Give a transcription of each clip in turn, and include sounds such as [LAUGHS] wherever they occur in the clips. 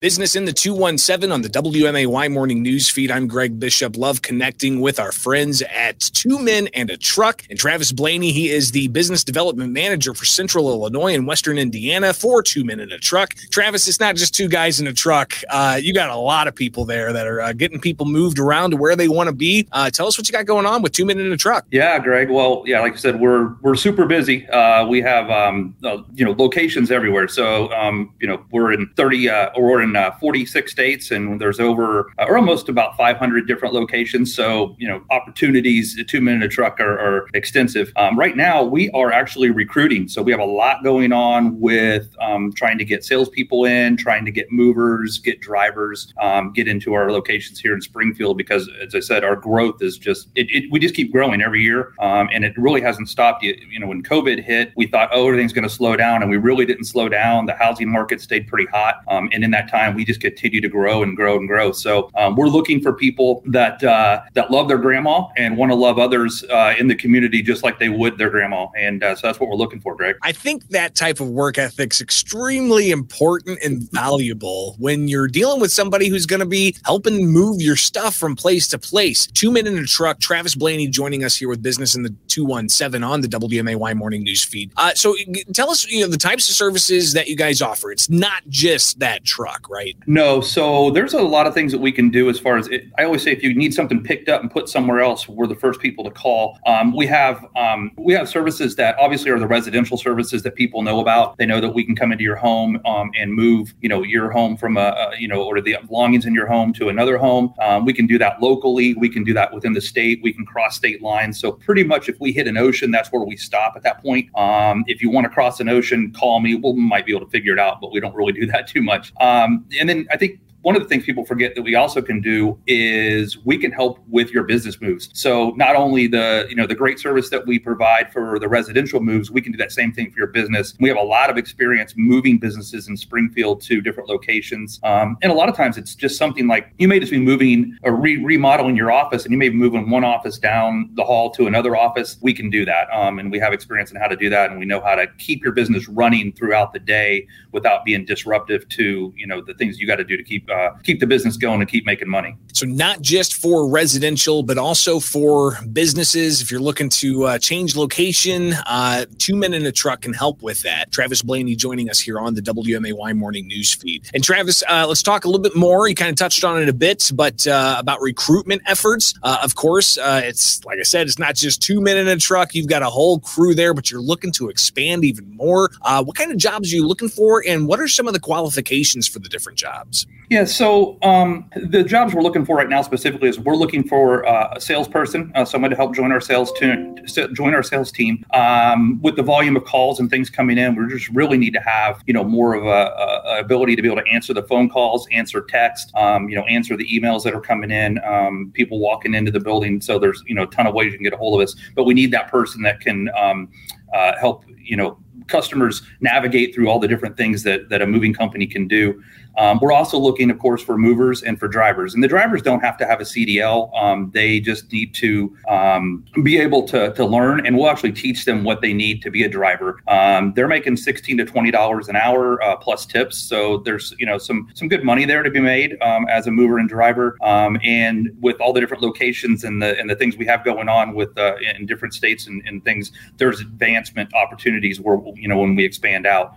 Business in the 217 on the WMAY morning news feed. I'm Greg Bishop. Love connecting with our friends at Two Men and a Truck. And Travis Blaney, he is the business development manager for Central Illinois and Western Indiana for Two Men and a Truck. Travis, it's not just two guys in a truck. Uh, you got a lot of people there that are uh, getting people moved around to where they want to be. Uh, tell us what you got going on with Two Men and a Truck. Yeah, Greg. Well, yeah, like I said, we're we're super busy. Uh, we have um, uh, you know locations everywhere. So um, you know we're in 30 uh, we're in in uh, 46 states, and there's over uh, or almost about 500 different locations. So you know, opportunities Two Men and a Truck are, are extensive. Um, right now, we are actually recruiting, so we have a lot going on with um, trying to get salespeople in, trying to get movers, get drivers, um, get into our locations here in Springfield. Because as I said, our growth is just it, it we just keep growing every year, um, and it really hasn't stopped. You, you know, when COVID hit, we thought, oh, everything's going to slow down, and we really didn't slow down. The housing market stayed pretty hot, um, and in that time time, we just continue to grow and grow and grow. So um, we're looking for people that uh, that love their grandma and want to love others uh, in the community just like they would their grandma. And uh, so that's what we're looking for, Greg. I think that type of work ethic is extremely important and valuable when you're dealing with somebody who's going to be helping move your stuff from place to place. Two men in a truck. Travis Blaney joining us here with Business in the 217 on the WMAY morning news feed. Uh, so tell us, you know, the types of services that you guys offer. It's not just that truck, right? No. So there's a lot of things that we can do as far as it, I always say, if you need something picked up and put somewhere else, we're the first people to call. Um, we have um, we have services that obviously are the residential services that people know about. They know that we can come into your home um, and move, you know, your home from a, a, you know, or the belongings in your home to another home. Um, we can do that locally. We can do that within the state. We can cross state lines. So pretty much, if we hit an ocean, that's where we stop at that point. Um, if you want to cross an ocean, call me. We'll, might be able to figure it out, but we don't really do [LAUGHS] that too much. Um, Um, and then I think one of the things people forget that we also can do is we can help with your business moves. So not only the you know the great service that we provide for the residential moves, we can do that same thing for your business. We have a lot of experience moving businesses in Springfield to different locations, um, and a lot of times it's just something like you may just be moving or re- remodeling your office, and you may be moving one office down the hall to another office. We can do that, um, and we have experience in how to do that, and we know how to keep your business running throughout the day without being disruptive to you know the things you got to do to keep uh, keep the business going and keep making money. So not just for residential, but also for businesses. If you're looking to uh, change location, uh, two men in a truck can help with that. Travis Blaney joining us here on the WMAY morning news feed. And Travis, uh, let's talk a little bit more. You kind of touched on it a bit, but uh, about recruitment efforts. Uh, of course, it's like I said, it's not just two men in a truck. You've got a whole crew there, but you're looking to expand even more. what kind of jobs are you looking for, and what are some of the qualifications for the different jobs? Yeah, so um, the jobs we're looking for right now specifically is we're looking for uh, a salesperson, uh, someone to help join our sales team, join our sales team. Um, with the volume of calls and things coming in, we just really need to have you know more of a, a ability to be able to answer the phone calls, answer text, um, you know, answer the emails that are coming in, um, people walking into the building. So there's you know a ton of ways you can get a hold of us, but we need that person that can um, uh, help you know customers navigate through all the different things that, that a moving company can do. Um, we're also looking, of course, for movers and for drivers. And the drivers don't have to have a CDL. Um, they just need to um, be able to, to learn, and we'll actually teach them what they need to be a driver. Um, they're making sixteen to twenty dollars an hour uh, plus tips, so there's you know some some good money there to be made um, as a mover and driver. Um, and with all the different locations and the and the things we have going on with uh, in different states and, and, things, there's advancement opportunities where you know when we expand out.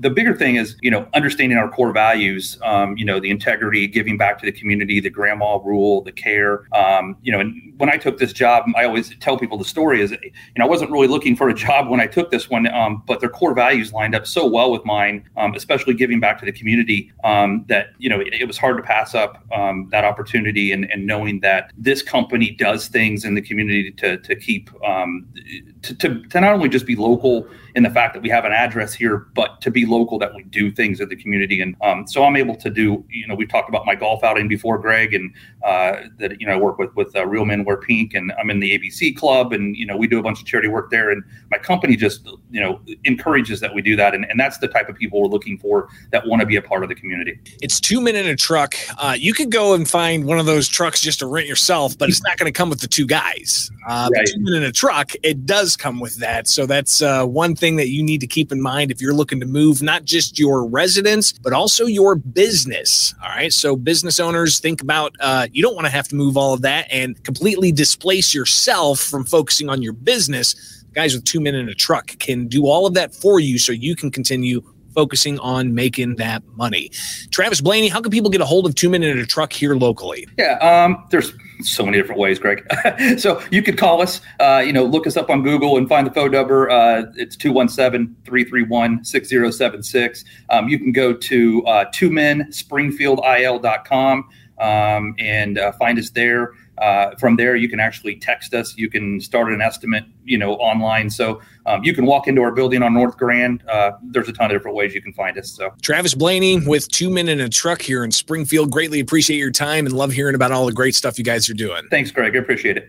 the bigger thing is you know understanding our core values um, you know, the integrity, giving back to the community, the grandma rule, the care. Um, you know, and when I took this job, I always tell people the story is, you know, I wasn't really looking for a job when I took this one, um, but their core values lined up so well with mine, um, especially giving back to the community, um, that you know, it, it, was hard to pass up um, that opportunity and, and knowing that this company does things in the community to to keep to, to, to not only just be local in the fact that we have an address here, but to be local that we do things in the community. And um, so I'm able to do, you know, we've talked about my golf outing before, Greg, and uh, that, you know, I work with, with uh, Real Men Wear Pink and I'm in the ABC Club and, you know, we do a bunch of charity work there. And my company just, you know, encourages that we do that. And, and that's the type of people we're looking for that want to be a part of the community. It's two men in a truck. Uh, you could go and find one of those trucks just to rent yourself, but it's not going to come with the two guys. Uh, right. Two men in a truck, it does come with that. So that's uh, one thing that you need to keep in mind if you're looking to move not just your residence, but also your your business. All right. So, business owners, think about uh, you don't want to have to move all of that and completely displace yourself from focusing on your business. Guys with two men in a truck can do all of that for you so you can continue focusing on making that money. Travis Blaney, how can people get a hold of Two Men in a Truck here locally? Yeah, um, there's so many different ways, Greg. [LAUGHS] so you could call us, uh, you know, look us up on Google and find the phone number. Uh, it's 217-331-6076. Um, you can go to uh, two men springfieldil.com um, and uh, find us there. Uh, from there, you can actually text us. You can start an estimate, you know, online. So um, you can walk into our building on North Grand. Uh, there's a ton of different ways you can find us. So Travis Blaney with two men in a truck here in Springfield. Greatly appreciate your time and love hearing about all the great stuff you guys are doing. Thanks, Greg. I appreciate it.